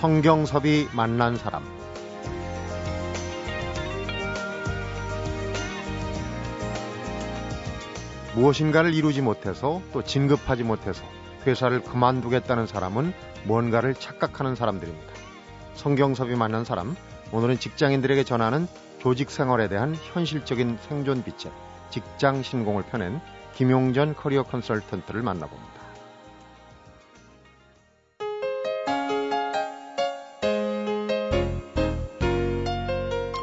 성경섭이 만난 사람 무엇인가를 이루지 못해서 또 진급하지 못해서 회사를 그만두겠다는 사람은 뭔가를 착각하는 사람들입니다. 성경섭이 만난 사람, 오늘은 직장인들에게 전하는 조직 생활에 대한 현실적인 생존 비책, 직장 신공을 펴낸 김용전 커리어 컨설턴트를 만나봅니다.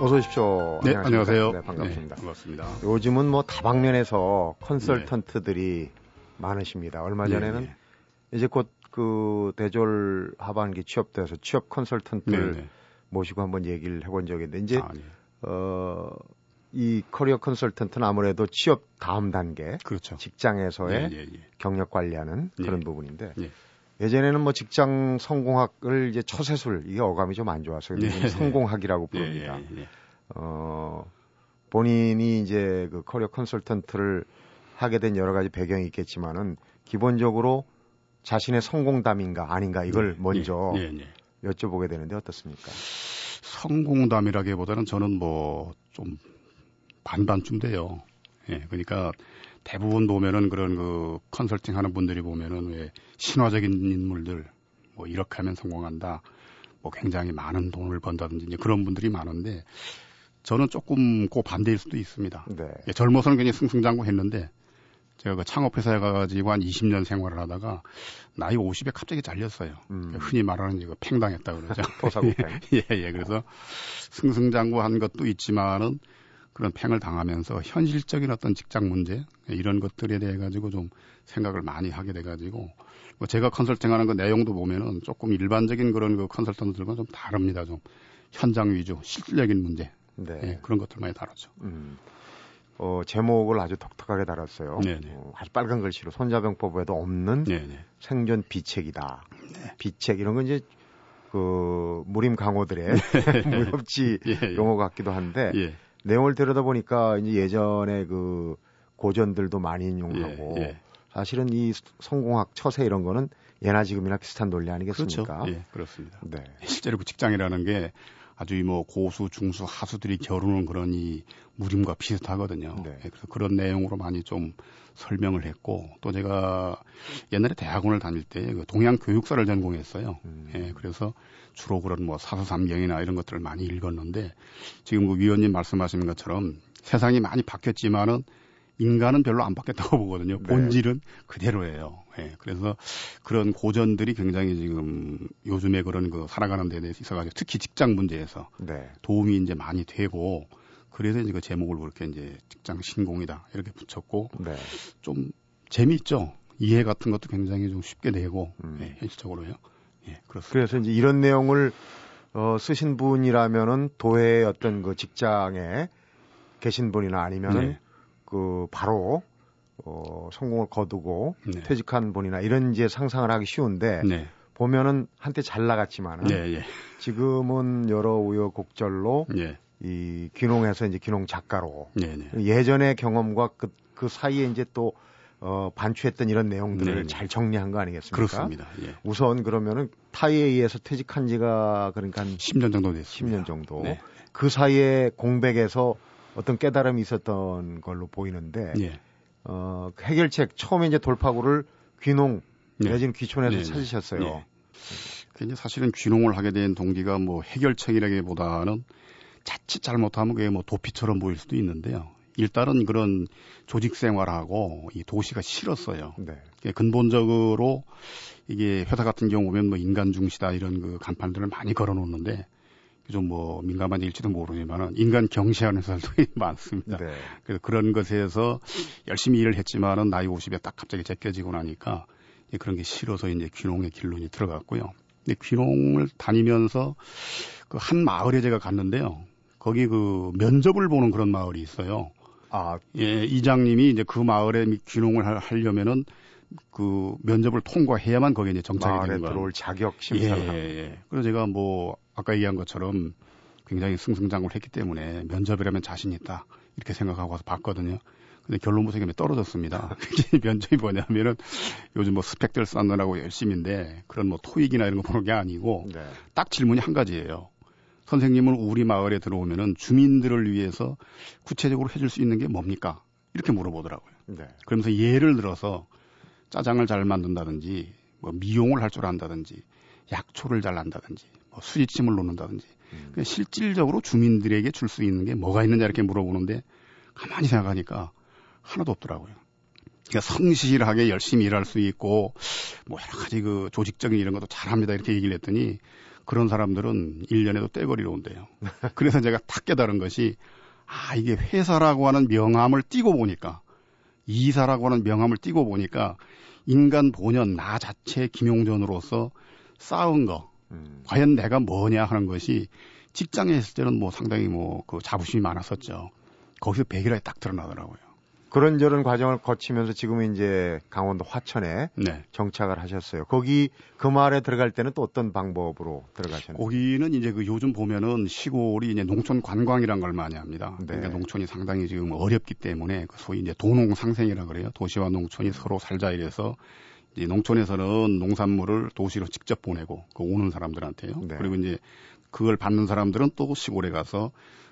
어서 오십시오. 네, 안녕하세요. 네, 반갑습니다. 네, 반갑습니다. 요즘은 뭐 다방면에서 컨설턴트들이 많으십니다. 얼마 전에는 네, 네. 이제 곧 그 대졸 하반기 취업돼서 취업 컨설턴트를 네, 네. 모시고 한번 얘기를 해본 적이 있는데 이제 아, 네. 어, 이 커리어 컨설턴트는 아무래도 취업 다음 단계 그렇죠. 직장에서의 예, 예, 예. 경력 관리하는 예. 그런 부분인데 예. 예전에는 뭐 직장 성공학을 이제 처세술 이게 어감이 좀 안 좋아서 요즘 예. 성공학이라고 예, 부릅니다. 예, 예. 어, 본인이 이제 그 커리어 컨설턴트를 하게 된 여러 가지 배경이 있겠지만은 기본적으로 자신의 성공담인가 아닌가 이걸 예, 먼저 예, 예, 예. 여쭤보게 되는데 어떻습니까? 성공담이라기보다는 저는 뭐 좀 반반쯤 돼요. 예, 그러니까 대부분 보면은 그런 그 컨설팅 하는 분들이 보면은 왜 신화적인 인물들 뭐 이렇게 하면 성공한다. 뭐 굉장히 많은 돈을 번다든지 이제 그런 분들이 많은데 저는 조금 그 반대일 수도 있습니다. 네. 예, 젊어서는 굉장히 승승장구했는데 제가 그 창업회사에 가가지고 한 20년 생활을 하다가 나이 50에 갑자기 잘렸어요. 음. 흔히 말하는 이거 팽당했다 그러죠. 토사구팽. 예, 예. 그래서 승승장구한 것도 있지만은 그런 팽을 당하면서 현실적인 어떤 직장 문제 이런 것들에 대해 가지고 좀 생각을 많이 하게 돼 가지고 뭐 제가 컨설팅하는 그 내용도 보면은 조금 일반적인 그런 그 컨설턴트들과 좀 다릅니다. 좀 현장 위주, 실질적인 문제 네. 예, 그런 것들 많이 다루죠. 음. 어, 제목을 아주 독특하게 달았어요. 네네. 어, 아주 빨간 글씨로 손자병법에도 없는 네, 네. 생존 비책이다. 비책 이런 건 이제 그 무림 강호들의 무협지 예, 예. 용어 같기도 한데 예. 내용을 들여다 보니까 이제 예전에 그 고전들도 많이 인용하고 예, 예. 사실은 이 성공학 처세 이런 거는 예나 지금이나 비슷한 논리 그렇죠. 아니겠습니까? 예, 그렇습니다. 네. 실제로 그 직장이라는 게 아주 이뭐 고수, 중수, 하수들이 겨루는 그런 이 무림과 비슷하거든요. 네. 예, 그래서 그런 내용으로 많이 좀 설명을 했고 또 제가 옛날에 대학원을 다닐 때 그 동양 교육사를 전공했어요. 음. 예, 그래서 주로 그런 뭐 사서삼경이나 이런 것들을 많이 읽었는데 지금 그 위원님 말씀하신 것처럼 세상이 많이 바뀌었지만은 인간은 별로 안 바뀌었다고 보거든요. 네. 본질은 그대로예요. 예, 그래서 그런 고전들이 굉장히 지금 요즘에 그런 그 살아가는 데 대해서 있어가지고 특히 직장 문제에서 네. 도움이 이제 많이 되고 그래서 이제 그 제목을 그렇게 이제 직장 신공이다 이렇게 붙였고 네. 좀 재미있죠. 이해 같은 것도 굉장히 좀 쉽게 되고 음. 예, 현실적으로요. 예, 그렇습니다. 그래서 이제 이런 내용을 어, 쓰신 분이라면은 도회의 어떤 그 직장에 계신 분이나 아니면은 네. 그 바로 어, 성공을 거두고 네. 퇴직한 분이나 이런 이제 상상을 하기 쉬운데 네, 보면은 한때 잘 나갔지만은 네, 예, 지금은 여러 우여곡절로 예, 이 귀농해서 이제 귀농 작가로 네, 네, 예전의 경험과 그, 그 사이에 이제 또 어, 반추했던 이런 내용들을 네, 네. 잘 정리한 거 아니겠습니까? 그렇습니다. 예. 우선 그러면은 타이에 의해서 퇴직한 지가 그러니까 한 10년 정도 됐습니다. 10년 정도. 네. 그 사이에 공백에서 어떤 깨달음이 있었던 걸로 보이는데 예. 어, 그 해결책 처음에 이제 돌파구를 귀농 네. 내지는 귀촌에서 네, 네. 찾으셨어요. 네. 그 이제 사실은 귀농을 하게 된 동기가 뭐 해결책이라기보다는 자칫 잘못하면 그게 뭐 도피처럼 보일 수도 있는데요. 일단은 그런 조직 생활하고 이 도시가 싫었어요. 네. 근본적으로 이게 회사 같은 경우 보면 뭐 인간 중시다 이런 그 간판들을 많이 걸어 놓는데 좀 뭐 민감한 일지도 모르지만은 인간 경시하는 회사들이 많습니다. 네. 그래서 그런 것에서 열심히 일을 했지만은 나이 50에 딱 갑자기 제껴지고 나니까 그런 게 싫어서 이제 귀농의 길로 이제 들어갔고요. 근데 귀농을 다니면서 그 한 마을에 제가 갔는데요. 거기 그 면접을 보는 그런 마을이 있어요. 아, 예, 이장님이 이제 그 마을에 귀농을 하- 하려면은 그 면접을 통과해야만 거기에 이제 정착이 되는 거예요. 들어올 자격 예, 심사를 예, 하고. 예. 그래서 제가 뭐 아까 얘기한 것처럼 굉장히 승승장구를 했기 때문에 면접이라면 자신 있다 이렇게 생각하고 와서 봤거든요. 근데 결론 보세요. 떨어졌습니다. 면접이 뭐냐면은 요즘 뭐 스펙들 쌓느라고 열심인데 그런 뭐 토익이나 이런 거 보는 게 아니고 네. 딱 질문이 한 가지예요. 선생님은 우리 마을에 들어오면은 주민들을 위해서 구체적으로 해줄 수 있는 게 뭡니까? 이렇게 물어보더라고요. 네. 그러면서 예를 들어서 짜장을 잘 만든다든지 뭐 미용을 할 줄 안다든지 약초를 잘 안다든지 뭐 수지침을 놓는다든지 음. 실질적으로 주민들에게 줄 수 있는 게 뭐가 있느냐 이렇게 물어보는데 가만히 생각하니까 하나도 없더라고요. 그러니까 성실하게 열심히 일할 수 있고 뭐 여러 가지 그 조직적인 이런 것도 잘합니다 이렇게 얘기를 했더니 그런 사람들은 1년에도 떼거리로 온대요. 그래서 제가 탁 깨달은 것이 아 이게 회사라고 하는 명함을 띄고 보니까 이사라고 하는 명함을 띄고 보니까 인간 본연 나 자체 김용전으로서 쌓은 거 음. 과연 내가 뭐냐 하는 것이 직장에 있을 때는 뭐 상당히 뭐 그 자부심이 많았었죠. 거기서 백일하게 딱 드러나더라고요. 그런 저런 과정을 거치면서 지금은 이제 강원도 화천에 네. 정착을 하셨어요. 거기 그 마을에 들어갈 때는 또 어떤 방법으로 들어가셨나요? 거기는 이제 그 요즘 보면은 시골이 이제 농촌 관광이란 걸 많이 합니다. 네. 그러니까 농촌이 상당히 지금 어렵기 때문에 그 소위 이제 도농 상생이라 그래요. 도시와 농촌이 서로 살자 이래서 농촌에서는 농산물을 도시로 직접 보내고 그 오는 사람들한테요. 네. 그리고 이제 그걸 받는 사람들은 또 시골에 가서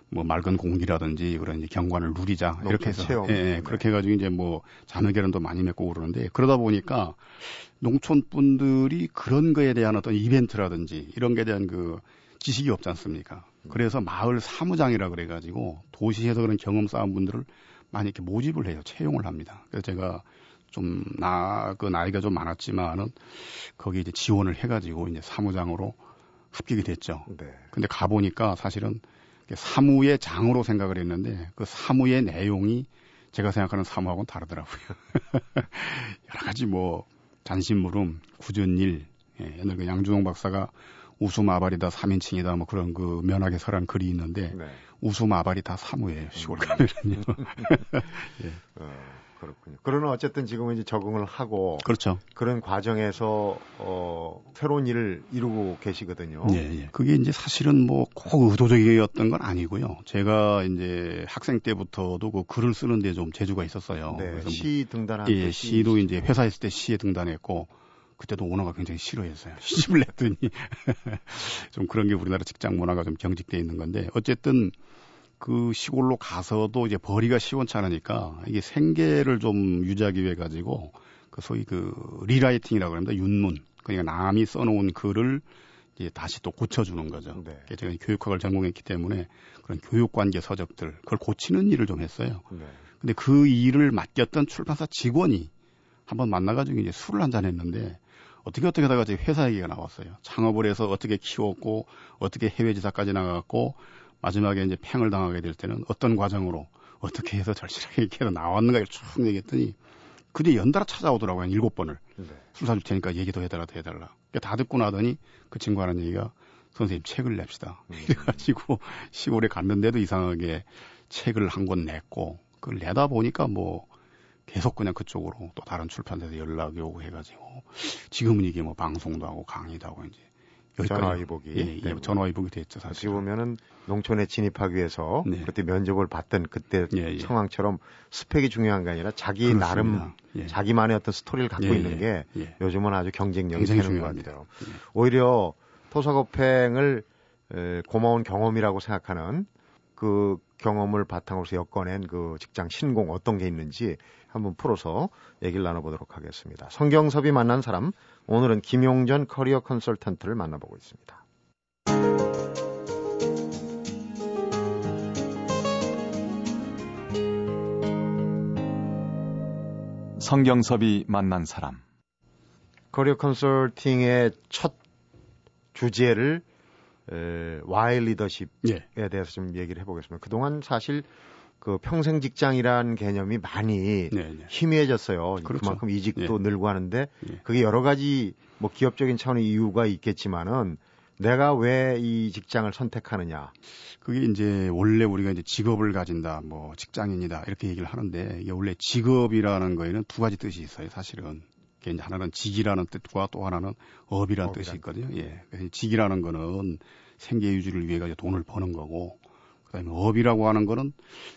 뭐 맑은 공기라든지 그런 이제 경관을 누리자 이렇게 해서 체험. 예, 예, 네. 그렇게 해가지고 이제 뭐 자매결연도 많이 맺고 그러는데 그러다 보니까 농촌 분들이 그런 거에 대한 어떤 이벤트라든지 이런 거에 대한 그 지식이 없지 않습니까? 음. 그래서 마을 사무장이라 그래가지고 도시에서 그런 경험 쌓은 분들을 많이 이렇게 모집을 해요. 채용을 합니다. 그래서 제가 좀 나, 그 나이가 좀 많았지만은 거기 이제 지원을 해가지고 이제 사무장으로 합격이 됐죠. 네. 근데 가보니까 사실은 사무의 장으로 생각을 했는데 그 사무의 내용이 제가 생각하는 사무하고는 다르더라고요. 여러 가지 뭐 잔심물음, 굳은 예, 옛날 그 양주동 박사가 우수마발이다 3인칭이다 뭐 그런 그 면학에 설한 글이 있는데 네. 우수마발이 다 사무예요 시골 음. 가면은요. 예. 어. 그렇군요. 그러나 어쨌든 지금은 이제 적응을 하고 그렇죠. 그런 과정에서 어 새로운 일을 이루고 계시거든요. 예, 예. 그게 이제 사실은 뭐 꼭 의도적이었던 건 아니고요. 제가 이제 학생 때부터도 그 글을 쓰는 데 좀 재주가 있었어요. 네, 그래서 시 등단한 예, 시도 이제 회사에 있을 때 시에 등단했고 그때도 오너가 굉장히 싫어했어요. 시집을 냈더니 좀 그런 게 우리나라 직장 문화가 좀 경직돼 있는 건데 어쨌든 그 시골로 가서도 이제 벌이가 시원찮으니까 이게 생계를 좀 유지하기 위해 가지고 그 소위 그 리라이팅이라고 합니다. 윤문. 그러니까 남이 써놓은 글을 이제 다시 또 고쳐주는 거죠. 네. 제가 교육학을 전공했기 때문에 그런 교육관계 서적들 그걸 고치는 일을 좀 했어요. 네. 근데 그 일을 맡겼던 출판사 직원이 한번 만나가지고 이제 술을 한 잔 했는데 어떻게 어떻게 하다가 회사 얘기가 나왔어요. 창업을 해서 어떻게 키웠고 어떻게 해외 지사까지 나갔고 마지막에 이제 팽을 당하게 될 때는 어떤 과정으로 어떻게 해서 절실하게 이렇게 해서 나왔는가를 쭉 얘기했더니 그뒤 연달아 찾아오더라고요. 한 일곱 번을. 네. 술 사줄 테니까 얘기 더 해달라, 더 해달라. 그러니까 다 듣고 나더니 그 친구 하는 얘기가 선생님 책을 냅시다. 음. 이래가지고 시골에 갔는데도 이상하게 책을 한 권 냈고 그걸 내다 보니까 뭐 계속 그냥 그쪽으로 또 다른 출판사에서 연락이 오고 해가지고 지금은 이게 뭐 방송도 하고 강의도 하고 이제 전화위복이 예, 예, 전화위복이 됐죠 사실. 어떻게 보면은 농촌에 진입하기 위해서 네. 그때 면접을 받던 그때 예, 예. 상황처럼 스펙이 중요한 게 아니라 자기 그렇습니다. 나름 예. 자기만의 어떤 스토리를 갖고 예, 있는 게 요즘은 아주 경쟁력이 되는 것 같아요. 오히려 토사거팽을 고마운 경험이라고 생각하는 그 경험을 바탕으로서 엮어낸 그 직장 신공 어떤 게 있는지 한번 풀어서 얘기를 나눠보도록 하겠습니다. 성경섭이 만난 사람 오늘은 김용전 커리어 컨설턴트를 만나보고 있습니다. 성경섭이 만난 사람 커리어 컨설팅의 첫 주제를 에, 와일 리더십에 예. 대해서 좀 얘기를 해보겠습니다. 그동안 사실 그 평생 직장이란 개념이 많이 네네. 네. 희미해졌어요. 그렇죠. 그만큼 이직도 예. 늘고 하는데 예. 그게 여러 가지 뭐 기업적인 차원의 이유가 있겠지만은 내가 왜 이 직장을 선택하느냐. 그게 이제 원래 우리가 이제 직업을 가진다, 뭐 직장인이다 이렇게 얘기를 하는데 이게 원래 직업이라는 거에는 두 가지 뜻이 있어요. 사실은. 이게 하나는 직이라는 뜻과 또 하나는 업이라는, 업이라는 뜻이 있거든요. 예. 직이라는 거는 생계 유지를 위해 가지고 돈을 버는 거고 그다음에 업이라고 하는 거는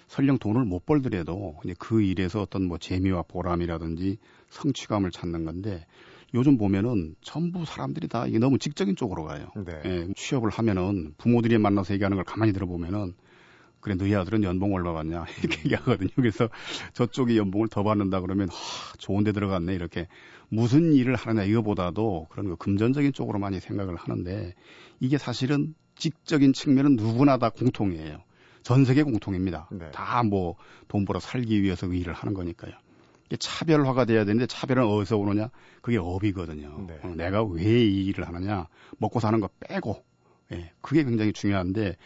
설령 돈을 못 벌더라도 그 일에서 어떤 뭐 재미와 보람이라든지 성취감을 찾는 건데 요즘 보면은 전부 사람들이 다 이게 너무 직적인 쪽으로 가요. 네. 예, 취업을 하면은 부모들이 만나서 얘기하는 걸 가만히 들어보면은 그래 너희 아들은 연봉 얼마 받냐 이렇게 음. 얘기하거든요. 그래서 저쪽이 연봉을 더 받는다 그러면 하, 좋은데 들어갔네 이렇게 무슨 일을 하느냐 이거보다도 그런 거 금전적인 쪽으로 많이 생각을 하는데 이게 사실은 직적인 측면은 누구나 다 공통이에요. 전 세계 공통입니다. 네. 다뭐 돈 벌어 살기 위해서 그 일을 하는 거니까요. 차별화가 돼야 되는데 차별은 어디서 오느냐? 그게 업이거든요. 네. 어, 내가 왜 이 일을 하느냐? 먹고 사는 거 빼고. 예, 그게 굉장히 중요한데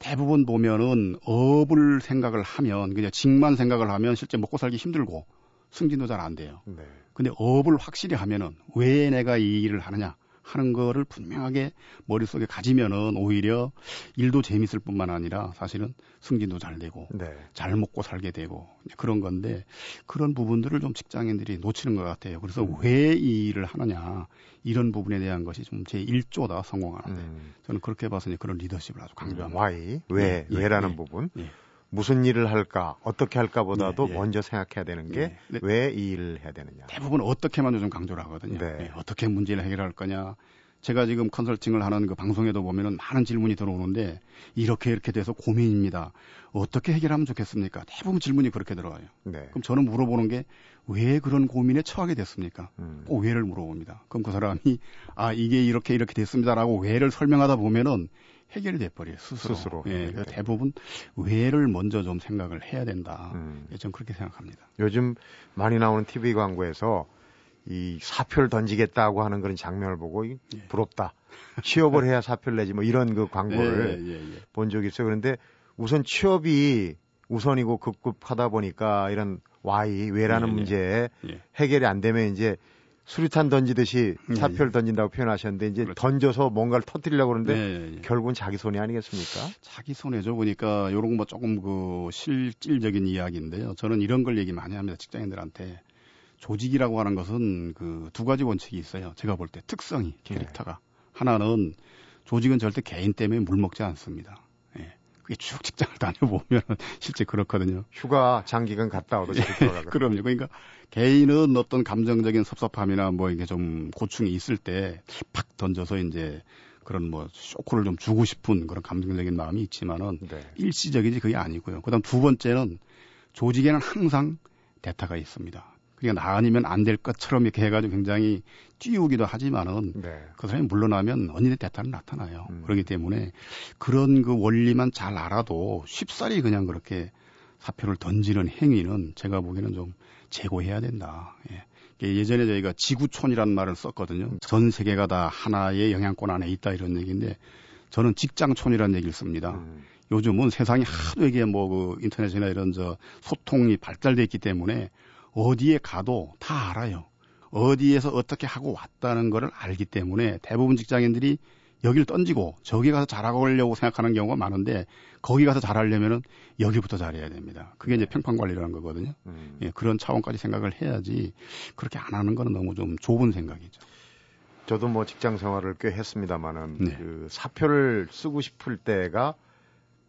대부분 보면은 업을 생각을 하면 그냥 직만 생각을 하면 실제 먹고 살기 힘들고 승진도 잘 안 돼요. 네. 근데 업을 확실히 하면은 왜 내가 이 일을 하느냐? 하는 거를 분명하게 머릿속에 가지면은 오히려 일도 재밌을 뿐만 아니라 사실은 승진도 잘 되고 네. 잘 먹고 살게 되고 그런 건데 그런 부분들을 좀 직장인들이 놓치는 것 같아요. 그래서 음. 왜이 일을 하느냐 이런 부분에 대한 것이 좀 제 1조다 성공하는데 음. 저는 그렇게 봐서 그런 리더십을 아주 강조합니다. why 왜 예, 왜라는 예, 부분. 예. 무슨 일을 할까, 어떻게 할까보다도 네, 네. 먼저 생각해야 되는 게 왜이 네. 일을 해야 되느냐. 대부분 어떻게만 요즘 강조를 하거든요. 네. 네. 어떻게 문제를 해결할 거냐. 제가 지금 컨설팅을 하는 그 방송에도 보면은 많은 질문이 들어오는데 이렇게 이렇게 돼서 고민입니다. 어떻게 해결하면 좋겠습니까? 대부분 질문이 그렇게 들어와요. 네. 그럼 저는 물어보는 게 왜 그런 고민에 처하게 됐습니까? 음. 꼭 왜를 물어봅니다. 그럼 그 사람이 아 이게 이렇게 이렇게 됐습니다라고 왜를 설명하다 보면은 해결이 돼버려요 스스로. 스스로. 예, 그 대부분 왜를 먼저 좀 생각을 해야 된다. 음. 예, 전 그렇게 생각합니다. 요즘 많이 나오는 TV 광고에서 이 사표를 던지겠다고 하는 그런 장면을 보고 예. 부럽다. 취업을 해야 사표를 내지 뭐 이런 그 광고를 예, 예, 예, 본 적이 있어요. 그런데 우선 취업이 우선이고 급급하다 보니까 이런 Y 왜라는 예, 문제에 해결이 안 되면 이제 수류탄 던지듯이 예, 사표를 예. 던진다고 표현하셨는데 이제 그렇죠. 던져서 뭔가를 터뜨리려고 그러는데 예, 예. 결국은 자기 손해 아니겠습니까? 자기 손해죠. 보니까 요런 거 조금 그 실질적인 이야기인데요. 저는 이런 걸 얘기 많이 합니다. 직장인들한테. 조직이라고 하는 것은 그 두 가지 원칙이 있어요. 제가 볼 때 특성이 캐릭터가. 네. 하나는 조직은 절대 개인 때문에 물 먹지 않습니다. 그게 쭉 직장을 다녀보면 실제 그렇거든요. 휴가 장기간 갔다 오도 잘 돌아가고. 그럼요. 그러니까 개인은 어떤 감정적인 섭섭함이나 뭐 이게 좀 고충이 있을 때 팍 던져서 이제 그런 뭐 쇼크를 좀 주고 싶은 그런 감정적인 마음이 있지만은 네. 일시적이지 그게 아니고요. 그다음 두 번째는 조직에는 항상 대타가 있습니다. 그러니까 나 아니면 안 될 것처럼 이렇게 해가지고 굉장히 띄우기도 하지만은 네. 그 사람이 물러나면 언니네 대타는 나타나요. 음. 그렇기 때문에 그런 그 원리만 잘 알아도 쉽사리 그냥 그렇게 사표를 던지는 행위는 제가 보기에는 좀 제고해야 된다. 예. 예전에 저희가 지구촌이라는 말을 썼거든요. 전 세계가 다 하나의 영향권 안에 있다 이런 얘기인데 저는 직장촌이라는 얘기를 씁니다. 음. 요즘은 세상이 하도 이게 뭐 그 인터넷이나 이런 저 소통이 발달돼 있기 때문에 어디에 가도 다 알아요. 어디에서 어떻게 하고 왔다는 거를 알기 때문에 대부분 직장인들이 여기를 던지고 저기 가서 잘하려고 생각하는 경우가 많은데 거기 가서 잘하려면은 여기부터 잘해야 됩니다. 그게 이제 네. 평판 관리라는 거거든요. 음. 예, 그런 차원까지 생각을 해야지 그렇게 안 하는 거는 너무 좀 좁은 생각이죠. 저도 뭐 직장 생활을 꽤 했습니다만은 네. 그 사표를 쓰고 싶을 때가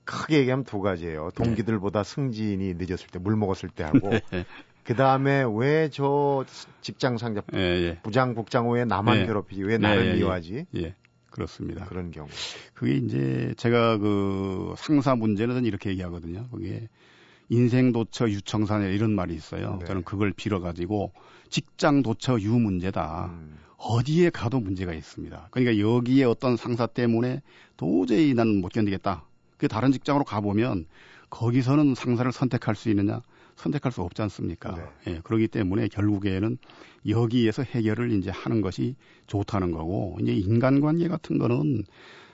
크게 얘기하면 두 가지예요. 동기들보다 승진이 늦었을 때, 물 먹었을 때 하고, 네. 그 다음에 왜 저 직장 상자 예, 예. 부장 국장 왜 나만 예. 괴롭히지 왜 나를 예, 예, 예. 미워하지? 예. 그렇습니다. 그런 경우. 그게 이제 제가 그 상사 문제는 이렇게 얘기하거든요. 그게 인생 도처 유청산에 이런 말이 있어요. 네. 저는 그걸 빌어가지고 직장 도처 유 문제다. 음. 어디에 가도 문제가 있습니다. 그러니까 여기에 어떤 상사 때문에 도저히 나는 못 견디겠다. 그 다른 직장으로 가보면 거기서는 상사를 선택할 수 있느냐? 선택할 수 없지 않습니까? 네. 예, 그러기 때문에 결국에는 여기에서 해결을 이제 하는 것이 좋다는 거고 이제 인간관계 같은 거는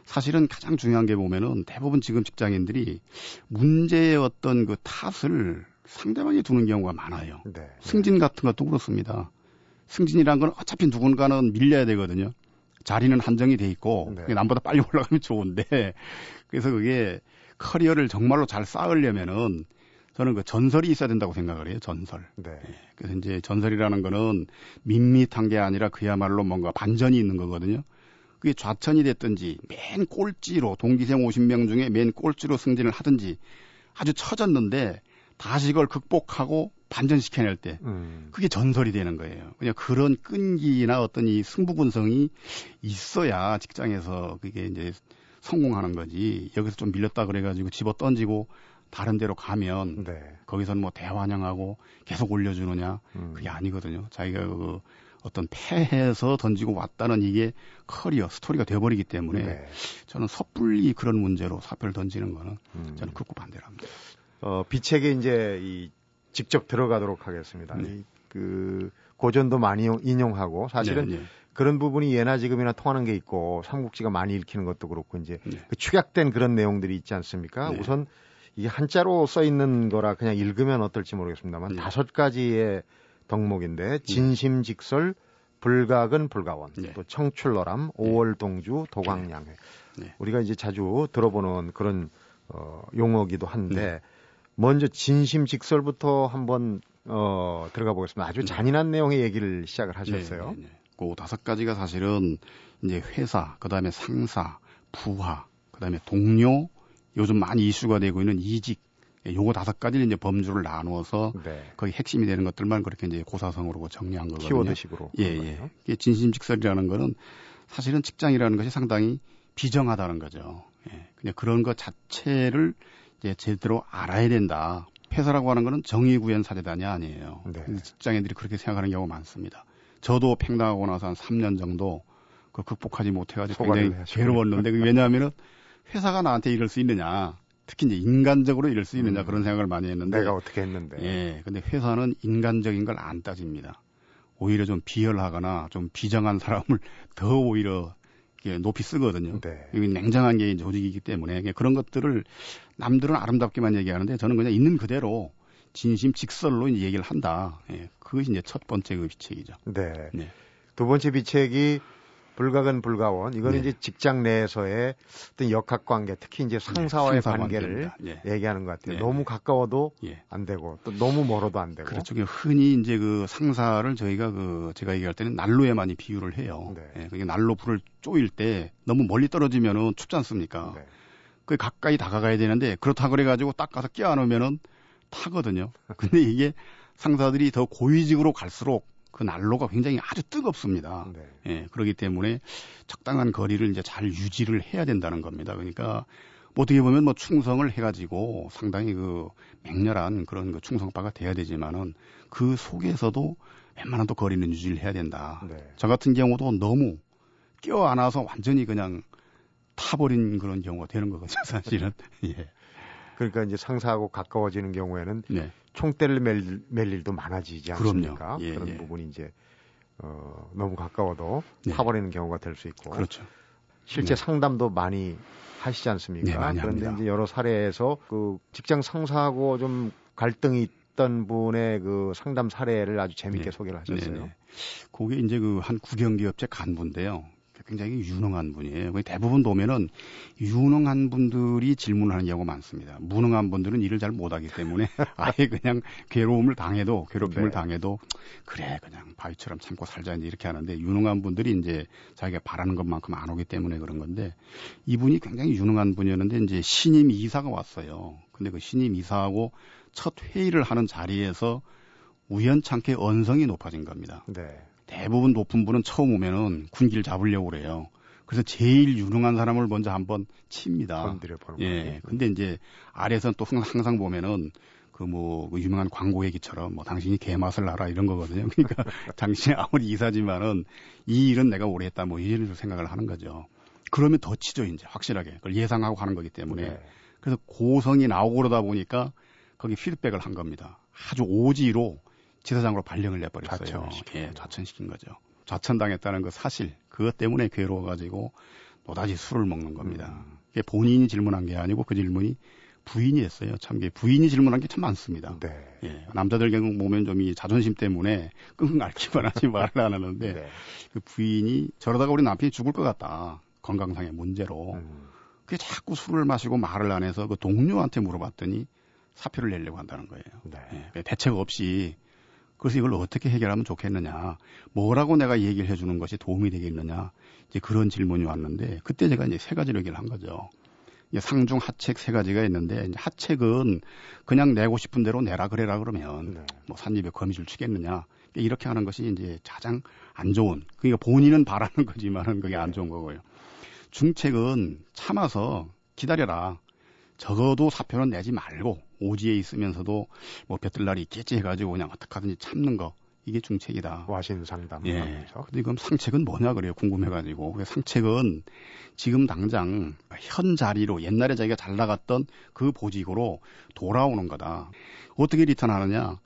사실은 가장 중요한 게 보면은 대부분 지금 직장인들이 문제의 어떤 그 탓을 상대방이 두는 경우가 많아요. 네. 승진 같은 것도 그렇습니다. 승진이란 건 어차피 누군가는 밀려야 되거든요. 자리는 한정이 돼 있고 네. 남보다 빨리 올라가면 좋은데 그래서 그게 커리어를 정말로 잘 쌓으려면은 저는 그 전설이 있어야 된다고 생각을 해요. 전설. 네. 예. 그래서 이제 전설이라는 거는 밋밋한 게 아니라 그야말로 뭔가 반전이 있는 거거든요. 그게 좌천이 됐든지 맨 꼴찌로 동기생 50명 중에 맨 꼴찌로 승진을 하든지 아주 처졌는데 다시 이걸 극복하고 반전시켜낼 때 음. 그게 전설이 되는 거예요. 그냥 그런 끈기나 어떤 이 승부분성이 있어야 직장에서 그게 이제 성공하는 거지. 여기서 좀 밀렸다 그래가지고 집어 던지고 다른 데로 가면 네. 거기서는 뭐 대환영하고 계속 올려주느냐 음. 그게 아니거든요. 자기가 그 어떤 패해서 던지고 왔다는 이게 커리어 스토리가 돼버리기 때문에 네. 저는 섣불리 그런 문제로 사표를 던지는 거는 음. 저는 극구 반대를 합니다. 어, 비책에 이제 이 직접 들어가도록 하겠습니다. 네. 그 고전도 많이 인용하고 사실은 네, 네. 그런 부분이 예나 지금이나 통하는 게 있고 삼국지가 많이 읽히는 것도 그렇고 이제 네. 그 축약된 그런 내용들이 있지 않습니까? 네. 우선 이게 한자로 써 있는 거라 그냥 읽으면 어떨지 모르겠습니다만 네. 다섯 가지의 덕목인데 진심직설, 불각은 불가원, 또 청출너람, 오월동주, 도광양회. 우리가 이제 자주 들어보는 그런 어, 용어기도 한데 먼저 진심직설부터 한번 어, 들어가 보겠습니다. 아주 네. 잔인한 내용의 얘기를 시작을 하셨어요. 네, 네, 네. 그 다섯 가지가 사실은 이제 회사, 그다음에 상사, 부하, 그다음에 동료, 요즘 많이 이슈가 되고 있는 이직, 예, 요거 다섯 가지를 이제 범주를 나누어서 네. 거기 핵심이 되는 것들만 그렇게 이제 고사성으로 정리한 거거든요. 키워드식으로. 예, 예. 이게 진심직설이라는 거는 사실은 직장이라는 것이 상당히 비정하다는 거죠. 예. 그냥 그런 것 자체를 이제 제대로 알아야 된다. 회사라고 하는 거는 정의 구현 사대단이 아니에요. 네. 직장인들이 그렇게 생각하는 경우가 많습니다. 저도 팽당하고 나서 한 3년 정도 그 극복하지 못해가지고 굉장히 괴로웠는데 왜냐하면은 회사가 나한테 이럴 수 있느냐. 특히 이제 인간적으로 이럴 수 있느냐 음. 그런 생각을 많이 했는데 내가 어떻게 했는데 예 근데 회사는 인간적인 걸 안 따집니다 오히려 좀 비열하거나 좀 비정한 사람을 더 오히려 높이 쓰거든요. 네. 이게 냉정한 게 조직이기 때문에 그런 것들을 남들은 아름답게만 얘기하는데 저는 그냥 있는 그대로 진심 직설로 이제 얘기를 한다. 예, 그것이 이제 첫 번째 그 비책이죠. 네. 네. 두 번째 비책이 불가근 불가원. 이거는 네. 이제 직장 내에서의 어떤 역학 관계, 특히 이제 상사와의 네, 관계를 예. 얘기하는 것 같아요. 네. 너무 가까워도 예. 안 되고 또 너무 멀어도 안 되고. 그렇죠. 흔히 이제 그 상사를 저희가 그 제가 얘기할 때는 난로에 많이 비유를 해요. 네. 예, 그게 난로 불을 쪼일 때 너무 멀리 떨어지면은 춥지 않습니까? 네. 그 가까이 다가가야 되는데 그렇다 그래 가지고 딱 가서 끼워놓으면은 타거든요. 근데 이게 상사들이 더 고위직으로 갈수록 그 난로가 굉장히 아주 뜨겁습니다. 네. 예, 그렇기 때문에 적당한 거리를 이제 잘 유지를 해야 된다는 겁니다. 그러니까 뭐 어떻게 보면 뭐 충성을 해가지고 상당히 그 맹렬한 그런 그 충성파가 돼야 되지만은 그 속에서도 웬만한 또 거리는 유지를 해야 된다. 네. 저 같은 경우도 너무 껴안아서 완전히 그냥 타버린 그런 경우가 되는 거거든요, 사실은. 예. 그러니까 이제 상사하고 가까워지는 경우에는 네. 총대를 맬, 맬 일도 많아지지 않습니까? 예, 그런 예. 부분이 이제 어, 너무 가까워도 네. 타버리는 경우가 될 수 있고. 그렇죠. 실제 네. 상담도 많이 하시지 않습니까? 네, 그런데 합니다. 이제 여러 사례에서 그 직장 상사하고 좀 갈등이 있던 분의 그 상담 사례를 아주 재밌게 네. 소개를 하셨어요. 네, 네. 그게 이제 그 한 국영기업체 간부인데요. 굉장히 유능한 분이에요. 대부분 보면은 유능한 분들이 질문하는 경우가 많습니다. 무능한 분들은 일을 잘 못하기 때문에 아예 그냥 괴로움을 당해도 괴롭힘을 네. 당해도 그래 그냥 바위처럼 참고 살자 이제 이렇게 하는데 유능한 분들이 이제 자기가 바라는 것만큼 안 오기 때문에 그런 건데 이분이 굉장히 유능한 분이었는데 이제 신임 이사가 왔어요. 근데 그 신임 이사하고 첫 회의를 하는 자리에서 우연찮게 언성이 높아진 겁니다. 네. 대부분 높은 분은 처음 오면은 군기를 잡으려고 그래요. 그래서 제일 유능한 사람을 먼저 한번 칩니다. 건드려 보는 예. 근데 이제 아래에서는 또 항상 보면은 그뭐 그 유명한 광고 얘기처럼 뭐 당신이 개맛을 알아 이런 거거든요. 그러니까 당신이 아무리 이사지만은 이 일은 내가 오래 했다 뭐 이런 생각을 하는 거죠. 그러면 더 치죠 이제 확실하게 그걸 예상하고 하는 거기 때문에 네. 그래서 고성이 나오고 그러다 보니까 거기 피드백을 한 겁니다. 아주 오지로 지사장으로 발령을 내버렸어요. 좌천시킨, 예, 좌천시킨 거죠. 좌천당했다는 그 사실 그것 때문에 괴로워가지고 노다지 술을 먹는 겁니다. 음. 이게 본인이 질문한 게 아니고 그 질문이 부인이 했어요. 참, 부인이 질문한 게 참 많습니다. 네. 예, 남자들 경우 보면 좀 이 자존심 때문에 끙끙 앓기만 하지 말을 안 하는데 네. 그 부인이 저러다가 우리 남편이 죽을 것 같다. 건강상의 문제로. 음. 그게 자꾸 술을 마시고 말을 안 해서 그 동료한테 물어봤더니 사표를 내려고 한다는 거예요. 네. 예, 대책 없이 그래서 이걸 어떻게 해결하면 좋겠느냐, 뭐라고 내가 얘기를 해주는 것이 도움이 되겠느냐, 이제 그런 질문이 왔는데 그때 제가 이제 세 가지를 얘기를 한 거죠. 상중 하책 세 가지가 있는데 하책은 그냥 내고 싶은 대로 내라 그래라 그러면 네. 뭐 산입에 거미줄 치겠느냐 이렇게 하는 것이 이제 가장 안 좋은 그러니까 본인은 바라는 거지만은 그게 안 좋은 거고요. 중책은 참아서 기다려라. 적어도 사표는 내지 말고 오지에 있으면서도 뭐 볕들 날이 있겠지 해가지고 그냥 어떻게 하든지 참는 거 이게 중책이다. 와신 상담. 예. 근데 그럼 상책은 뭐냐 그래요. 궁금해가지고. 상책은 지금 당장 현 자리로 옛날에 자기가 잘 나갔던 그 보직으로 돌아오는 거다. 어떻게 리턴하느냐?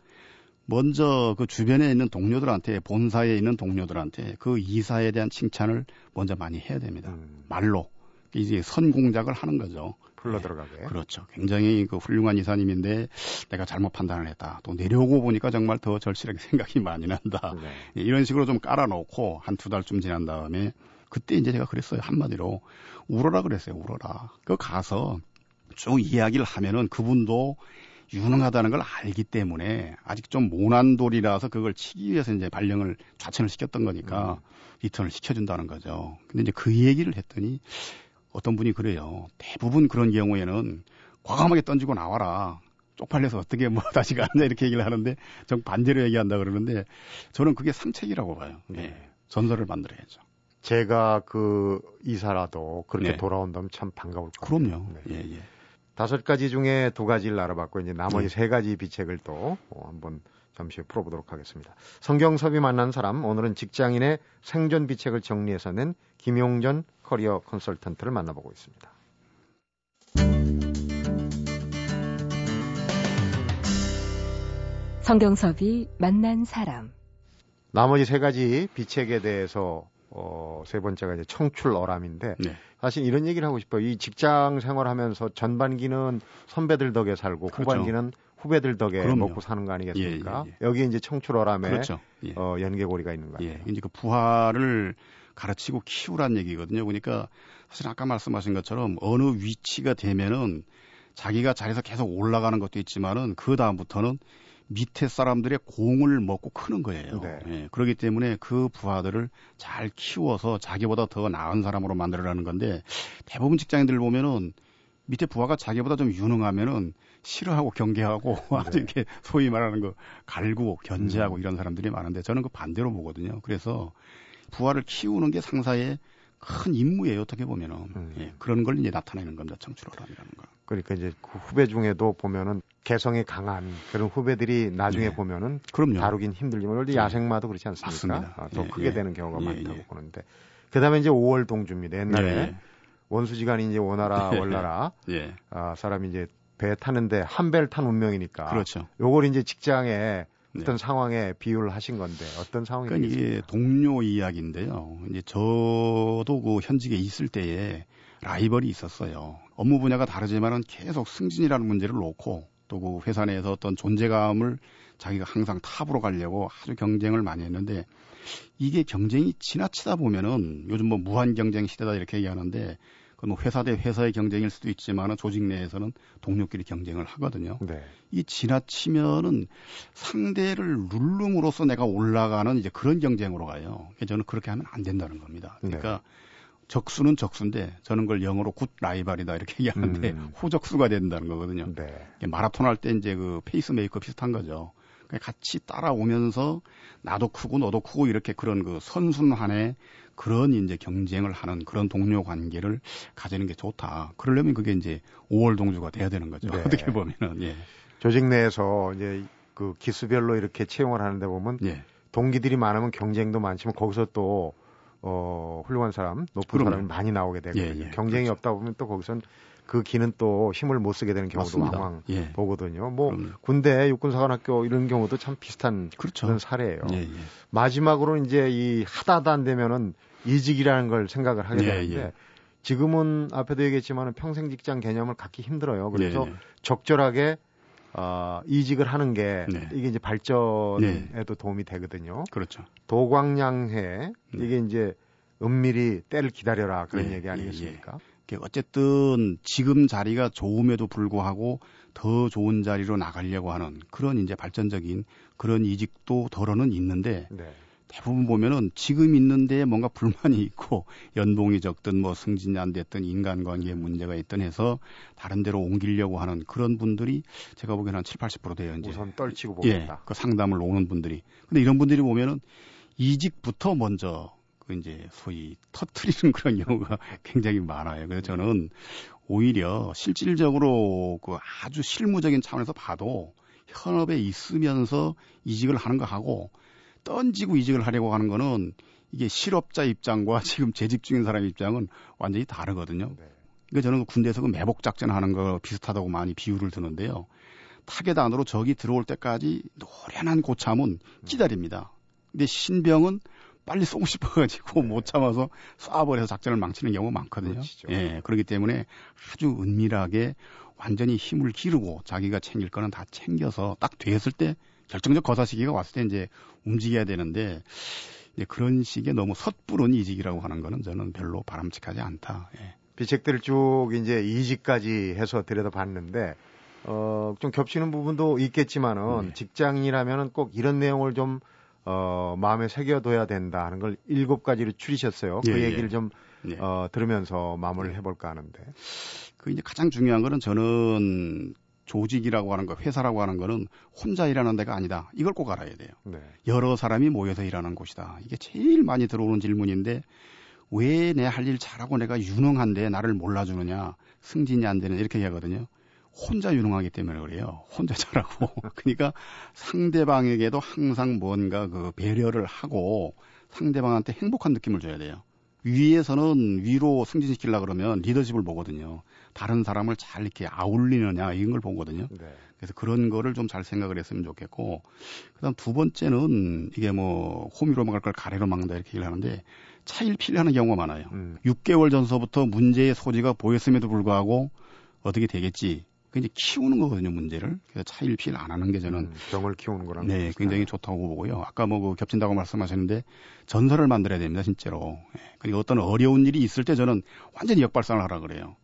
먼저 그 주변에 있는 동료들한테 본사에 있는 동료들한테 그 이사에 대한 칭찬을 먼저 많이 해야 됩니다. 음. 말로 이제 선공작을 하는 거죠. 흘러 들어가게. 네, 그렇죠. 굉장히 그 훌륭한 이사님인데 내가 잘못 판단을 했다. 또 내려오고 보니까 정말 더 절실하게 생각이 많이 난다. 네. 예, 이런 식으로 좀 깔아놓고 한 두 달쯤 지난 다음에 그때 이제 제가 그랬어요. 한마디로 울어라 그랬어요. 울어라. 그 가서 쭉 이야기를 하면은 그분도 유능하다는 걸 알기 때문에 아직 좀 모난 돌이라서 그걸 치기 위해서 이제 발령을 좌천을 시켰던 거니까 음. 리턴을 시켜준다는 거죠. 근데 이제 그 얘기를 했더니 어떤 분이 그래요. 대부분 그런 경우에는 과감하게 던지고 나와라. 쪽팔려서 어떻게 뭐 다시 가느냐 이렇게 얘기를 하는데 전 반대로 얘기한다 그러는데 저는 그게 상책이라고 봐요. 네. 네. 전설을 만들어야죠. 제가 그 이사라도 그렇게 네. 돌아온다면 참 반가울 것 같아요. 그럼요. 네. 예, 예. 다섯 가지 중에 두 가지를 알아봤고 이제 나머지 네. 세 가지 비책을 또 한번 잠시 후에 풀어보도록 하겠습니다. 성경섭이 만난 사람 오늘은 직장인의 생존 비책을 정리해서 낸 김용전 커리어 컨설턴트를 만나보고 있습니다. 성경섭이 만난 사람. 나머지 세 가지 비책에 대해서 어, 세 번째가 이제 청출어람인데 네. 사실 이런 얘기를 하고 싶어요. 이 직장 생활하면서 전반기는 선배들 덕에 살고 그렇죠. 후반기는 후배들 덕에 그럼요. 먹고 사는 거 아니겠습니까? 예, 예, 예. 여기 이제 청출어람에 그렇죠. 예. 어, 연계고리가 있는 거 예. 이제 그 부하를 가르치고 키우란 얘기거든요. 그러니까 사실 아까 말씀하신 것처럼 어느 위치가 되면은 자기가 자리에서 계속 올라가는 것도 있지만은 그 다음부터는 밑에 사람들의 공을 먹고 크는 거예요. 네. 예, 그렇기 때문에 그 부하들을 잘 키워서 자기보다 더 나은 사람으로 만들어라는 건데 대부분 직장인들 보면은 밑에 부하가 자기보다 좀 유능하면은 싫어하고 경계하고 네. 아주 이렇게 소위 말하는 거 갈고 견제하고 음. 이런 사람들이 많은데 저는 그 반대로 보거든요. 그래서 부하를 키우는 게 상사의 큰 임무예요. 어떻게 보면은 음. 예, 그런 걸 이제 나타내는 겁니다. 청출어람이라는 거. 그러니까 이제 그 후배 중에도 보면은 개성이 강한 그런 후배들이 나중에 네. 보면은 그럼요. 다루긴 힘들지만 원래 네. 야생마도 그렇지 않습니까? 맞습니다. 아, 더 예, 크게 예. 되는 경우가 예, 많다고 예. 보는데 그다음에 이제 5월 동주입니다. 옛날에 예. 원수지간이 이제 원하라 월나라 아, 사람이 이제 배 타는데 한 배를 탄 운명이니까. 그렇죠. 요걸 이제 직장에 네. 어떤 상황에 비유를 하신 건데 어떤 상황이 그러니까 이게 동료 이야기인데요. 이제 저도 그 현직에 있을 때에 라이벌이 있었어요. 업무 분야가 다르지만은 계속 승진이라는 문제를 놓고 또 그 회사 내에서 어떤 존재감을 자기가 항상 탑으로 가려고 아주 경쟁을 많이 했는데 이게 경쟁이 지나치다 보면은 요즘 뭐 무한 경쟁 시대다 이렇게 얘기하는데 그뭐 회사 대 회사의 경쟁일 수도 있지만 조직 내에서는 동료끼리 경쟁을 하거든요. 네. 이 지나치면은 상대를 누름으로써 내가 올라가는 이제 그런 경쟁으로 가요. 저는 그렇게 하면 안 된다는 겁니다. 그러니까 네. 적수는 적수인데 저는 그걸 영어로 good rival이다 이렇게 얘기하는데 음. 호적수가 된다는 거거든요. 네. 마라톤 할 때 이제 그 페이스메이커 비슷한 거죠. 같이 따라오면서 나도 크고 너도 크고 이렇게 그런 그 선순환의 그런 이제 경쟁을 하는 그런 동료 관계를 가지는 게 좋다. 그러려면 그게 이제 5월 동주가 돼야 되는 거죠. 네. 어떻게 보면은 예. 조직 내에서 이제 그 기수별로 이렇게 채용을 하는데 보면 예. 동기들이 많으면 경쟁도 많지만 거기서 또 어, 훌륭한 사람, 높은 그럼요. 사람이 많이 나오게 되거든요. 예, 예. 경쟁이 그렇죠. 없다 보면 또 거기선 그 기는 또 힘을 못 쓰게 되는 경우도 맞습니다. 왕왕 예. 보거든요. 뭐 그럼요. 군대, 육군사관학교 이런 경우도 참 비슷한 그렇죠. 그런 사례예요. 예, 예. 마지막으로 이제 이 하다도 안 되면은 이직이라는 걸 생각을 하게 예, 되는데 예. 지금은 앞에도 얘기했지만 평생 직장 개념을 갖기 힘들어요. 그래서 적절하게 어, 이직을 하는 게 네. 이게 이제 발전에도 네. 도움이 되거든요. 그렇죠. 도광량해 네. 이게 이제 은밀히 때를 기다려라 그런 예, 얘기 아니겠습니까? 어쨌든 지금 자리가 좋음에도 불구하고 더 좋은 자리로 나가려고 하는 그런 이제 발전적인 그런 이직도 덜어는 있는데 네. 대부분 보면은 지금 있는데 뭔가 불만이 있고 연봉이 적든 뭐 승진이 안 됐든 인간관계에 문제가 있든 해서 다른 데로 옮기려고 하는 그런 분들이 제가 보기에는 한 7, 80% 돼요. 이제. 우선 떨치고 보겠다. 예, 그 상담을 오는 분들이. 근데 이런 분들이 보면은 이직부터 먼저 그 이제 소위 터트리는 그런 경우가 굉장히 많아요. 그래서 저는 오히려 실질적으로 그 아주 실무적인 차원에서 봐도 현업에 있으면서 이직을 하는 거 하고 던지고 이직을 하려고 하는 거는 이게 실업자 입장과 지금 재직 중인 사람 입장은 완전히 다르거든요. 네. 그러니까 저는 그 군대에서 그 매복 작전 하는 거 비슷하다고 많이 비유를 드는데요. 타겟 안으로 적이 들어올 때까지 노련한 고참은 기다립니다. 근데 신병은 빨리 쏘고 싶어가지고 네. 못 참아서 쏴버려서 작전을 망치는 경우가 많거든요. 그렇죠. 예, 그렇기 때문에 아주 은밀하게 완전히 힘을 기르고 자기가 챙길 거는 다 챙겨서 딱 됐을 때 결정적 거사 시기가 왔을 때 이제 움직여야 되는데 이제 그런 식의 너무 섣부른 이직이라고 하는 거는 저는 별로 바람직하지 않다. 예. 비책들 쭉 이제 이직까지 해서 들여다봤는데 어, 좀 겹치는 부분도 있겠지만은 네. 직장이라면은 꼭 이런 내용을 좀 어, 마음에 새겨둬야 된다 하는 걸 일곱 가지로 추리셨어요. 그 예, 그 얘기를 좀 예. 어, 들으면서 마무리를 예. 해볼까 하는데. 그 이제 가장 중요한 거는 저는 조직이라고 하는 거, 회사라고 하는 거는 혼자 일하는 데가 아니다. 이걸 꼭 알아야 돼요. 네. 여러 사람이 모여서 일하는 곳이다. 이게 제일 많이 들어오는 질문인데 왜 내 할 일 잘하고 내가 유능한데 나를 몰라주느냐, 승진이 안 되는 이렇게 얘기하거든요. 혼자 유능하기 때문에 그래요. 혼자 잘하고. 그러니까 상대방에게도 항상 뭔가 그 배려를 하고 상대방한테 행복한 느낌을 줘야 돼요. 위에서는 위로 승진시키려 그러면 리더십을 보거든요. 다른 사람을 잘 이렇게 아울리느냐 이런 걸 보거든요. 네. 그래서 그런 거를 좀 잘 생각을 했으면 좋겠고 그다음 두 번째는 이게 뭐 호미로 막을 걸 가래로 막는다 이렇게 얘기를 하는데 차일피일하는 경우가 많아요. 음. 6개월 전서부터 문제의 소지가 보였음에도 불구하고 어떻게 되겠지 그 이제 키우는 거거든요 문제를 그래서 차일피일 안 하는 게 저는 음, 병을 키우는 거랑 네 굉장히 좋다고 보고요 아까 뭐 그 겹친다고 말씀하셨는데 전설을 만들어야 됩니다 진짜로 예. 그리고 어떤 어려운 일이 있을 때 저는 완전히 역발상을 하라 그래요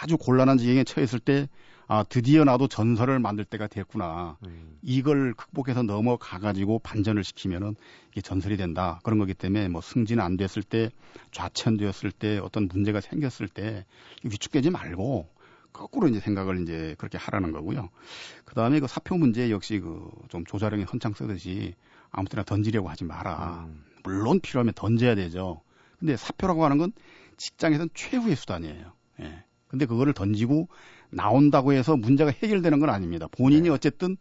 아주 곤란한 지경에 처했을 때 아, 드디어 나도 전설을 만들 때가 됐구나. 음. 이걸 극복해서 넘어가 가지고 반전을 시키면은 이게 전설이 된다. 그런 거기 때문에 뭐 승진 안 됐을 때, 좌천되었을 때, 어떤 문제가 생겼을 때 위축되지 말고 거꾸로 이제 생각을 이제 그렇게 하라는 거고요. 그 다음에 그 사표 문제 역시 그 좀 조자령이 헌창 쓰듯이 아무 때나 던지려고 하지 마라. 음. 물론 필요하면 던져야 되죠. 근데 사표라고 하는 건 직장에선 최후의 수단이에요. 예. 근데 그거를 던지고 나온다고 해서 문제가 해결되는 건 아닙니다. 본인이 네. 어쨌든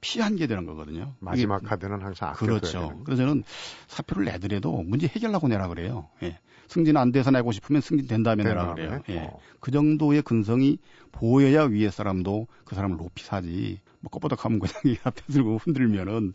피한 게 되는 거거든요. 마지막 카드는 항상 그렇죠. 그래서 저는 사표를 내더라도 문제 해결하고 내라 그래요. 예. 승진 안 돼서 내고 싶으면 승진 된 다음에 내라 그래요. 예. 어. 그 정도의 근성이 보여야 위에 사람도 그 사람을 높이 사지. 뭐 껍버덕하면 그냥 이 앞에 들고 흔들면은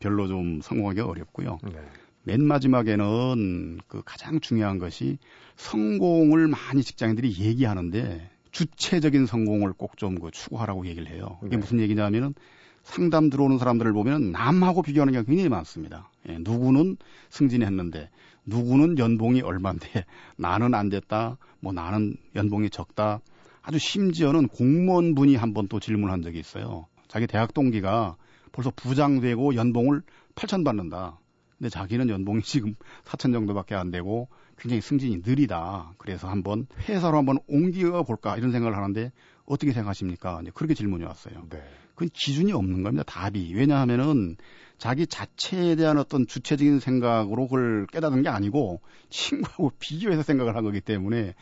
별로 좀 성공하기 어렵고요. 네. 맨 마지막에는 그 가장 중요한 것이 성공을 많이 직장인들이 얘기하는데 주체적인 성공을 꼭 좀 그 추구하라고 얘기를 해요. 이게 네. 무슨 얘기냐면은 상담 들어오는 사람들을 보면 남하고 비교하는 게 굉장히 많습니다. 예, 누구는 승진했는데 누구는 연봉이 얼만데 나는 안 됐다. 뭐 나는 연봉이 적다. 아주 심지어는 공무원분이 한 번 또 질문한 적이 있어요. 자기 대학 동기가 벌써 부장되고 연봉을 8천 받는다. 근데 자기는 연봉이 지금 4천 정도밖에 안 되고 굉장히 승진이 느리다. 그래서 한번 회사로 한번 옮겨 볼까 이런 생각을 하는데 어떻게 생각하십니까? 그렇게 질문이 왔어요. 네. 그건 기준이 없는 겁니다. 답이. 왜냐하면은 자기 자체에 대한 어떤 주체적인 생각으로 그걸 깨닫는 게 아니고 친구하고 비교해서 생각을 한 거기 때문에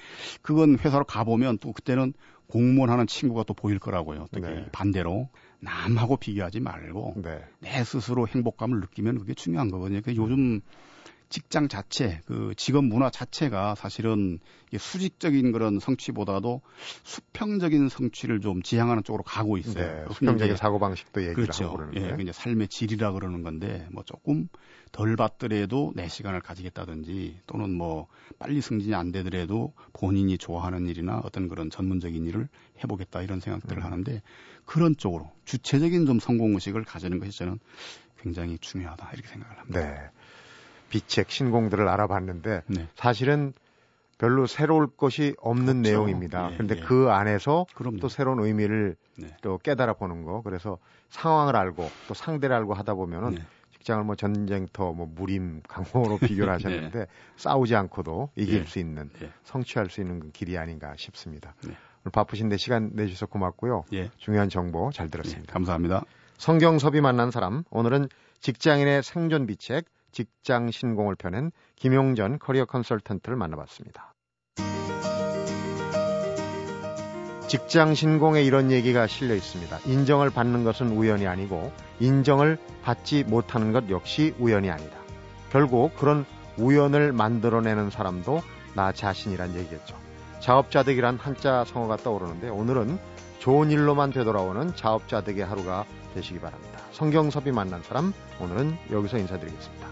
그건 회사로 가보면 또 그때는 공무원 하는 친구가 또 보일 거라고요. 어떻게 네. 반대로 남하고 비교하지 말고 네. 내 스스로 행복감을 느끼면 그게 중요한 거거든요. 그 요즘 직장 자체, 그 직업 문화 자체가 사실은 수직적인 그런 성취보다도 수평적인 성취를 좀 지향하는 쪽으로 가고 있어요. 네, 수평적인 사고 방식도 얘기를 그렇죠. 하고 그러는데. 예, 이제 삶의 질이라 그러는 건데 뭐 조금 덜 받더라도 내 시간을 가지겠다든지 또는 뭐 빨리 승진이 안 되더라도 본인이 좋아하는 일이나 어떤 그런 전문적인 일을 해보겠다 이런 생각들을 음. 하는데 그런 쪽으로 주체적인 좀 성공 의식을 가지는 것이 저는 굉장히 중요하다 이렇게 생각을 합니다. 네. 비책 신공들을 알아봤는데 네. 사실은 별로 새로울 것이 없는 그렇죠. 내용입니다. 예, 그런데 예. 그 안에서 그럼 또 새로운 의미를 네. 또 깨달아 보는 거. 그래서 상황을 알고 또 상대를 알고 하다 보면은 네. 직장을 뭐 전쟁터, 뭐 무림, 강호로 비교를 하셨는데 싸우지 않고도 이길 예. 수 있는 예. 성취할 수 있는 그 길이 아닌가 싶습니다. 네. 오늘 바쁘신데 시간 내주셔서 고맙고요. 예. 중요한 정보 잘 예. 들었습니다. 감사합니다. 성경섭이 만난 사람 오늘은 직장인의 생존 비책 직장 신공을 펴낸 김용전 커리어 컨설턴트를 만나봤습니다. 직장 신공에 이런 얘기가 실려 있습니다. 인정을 받는 것은 우연이 아니고 인정을 받지 못하는 것 역시 우연이 아니다. 결국 그런 우연을 만들어내는 사람도 나 자신이란 얘기겠죠. 자업자득이란 한자 성어가 떠오르는데 오늘은 좋은 일로만 되돌아오는 자업자득의 하루가 되시기 바랍니다. 성경섭이 만난 사람 오늘은 여기서 인사드리겠습니다.